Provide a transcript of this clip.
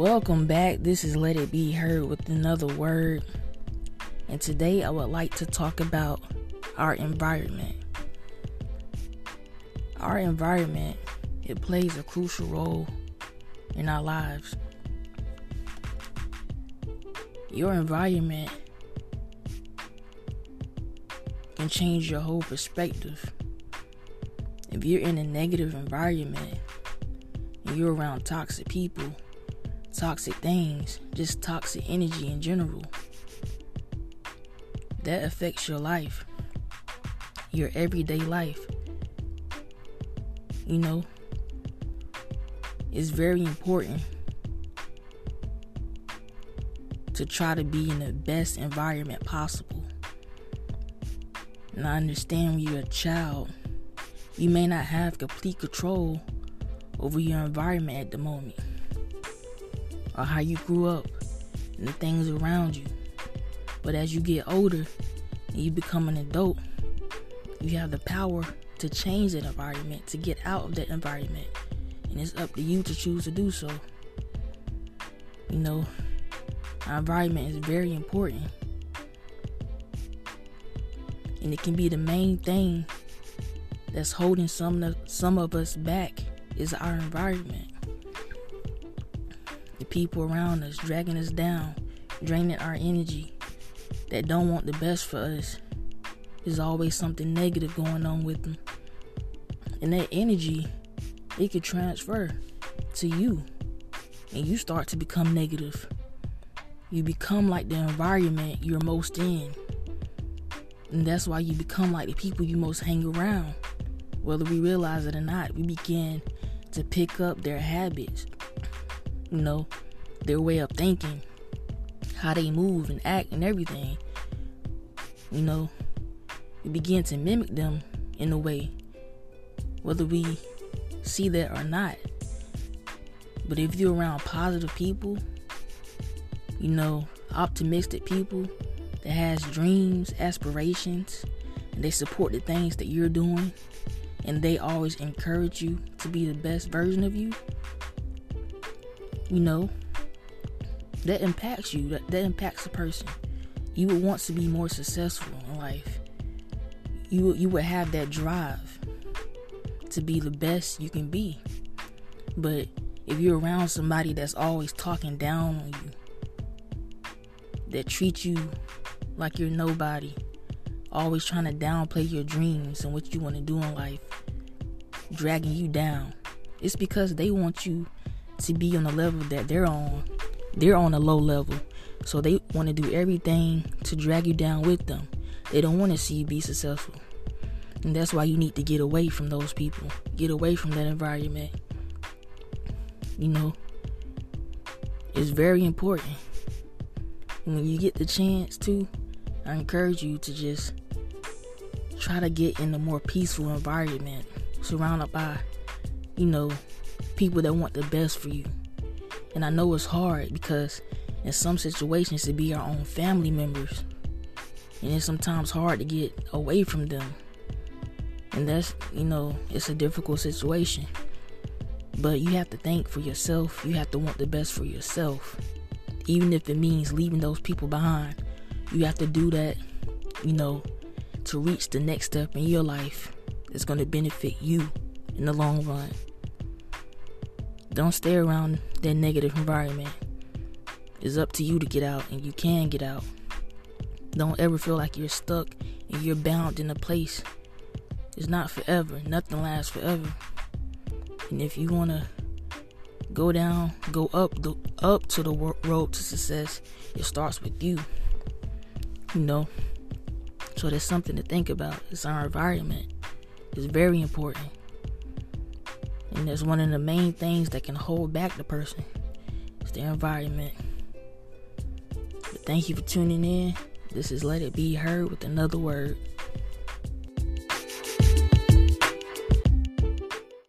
Welcome back. This is Let It Be Heard with another word. And today I would like to talk about our environment. Our environment, it plays a crucial role in our lives. Your environment can change your whole perspective. If you're in a negative environment and you're around toxic people, toxic things, just toxic energy in general, that affects your life, your everyday life. You know, it's very important to try to be in the best environment possible. And I understand when you're a child, you may not have complete control over your environment at the moment or how you grew up and the things around you. But as you get older and you become an adult, you have the power to change that environment, to get out of that environment. And it's up to you to choose to do so. You know, our environment is very important. And it can be the main thing that's holding some of, some of us back is our environment people around us dragging us down, draining our energy, that don't want the best for us. There's always something negative going on with them. And that energy, it could transfer to you. And you start to become negative. You become like the environment you're most in. And that's why you become like the people you most hang around. Whether we realize it or not, we begin to pick up their habits, you know, their way of thinking, how they move and act and everything. You know, we begin to mimic them in a way, whether we see that or not. But if you're around positive people, you know, optimistic people that has dreams, aspirations, and they support the things that you're doing, and they always encourage you to be the best version of you, you know, that impacts you. That, that impacts a person. You would want to be more successful in life. You you would have that drive to be the best you can be. But if you're around somebody that's always talking down on you, that treats you like you're nobody, always trying to downplay your dreams and what you want to do in life, dragging you down, it's because they want you to be on the level that they're on. They're on a low level. So they want to do everything to drag you down with them. They don't want to see you be successful. And that's why you need to get away from those people. Get away from that environment. You know, it's very important. When you get the chance to, I encourage you to just try to get in a more peaceful environment, surrounded by, you know, people that want the best for you. And I know it's hard because in some situations it be our own family members. And it's sometimes hard to get away from them. And that's, you know, it's a difficult situation. But you have to think for yourself. You have to want the best for yourself. Even if it means leaving those people behind. You have to do that, you know, to reach the next step in your life that's going to benefit you in the long run. Don't stay around that negative environment. It's up to you to get out, and you can get out. Don't ever feel like you're stuck and you're bound in a place. It's not forever. Nothing lasts forever. And if you want to go down, go up the up to the road to success, it starts with you. You know. So there's something to think about. It's our environment. It's very important. And that's one of the main things that can hold back the person. It's their environment. But thank you for tuning in. This is Let It Be Heard with another word.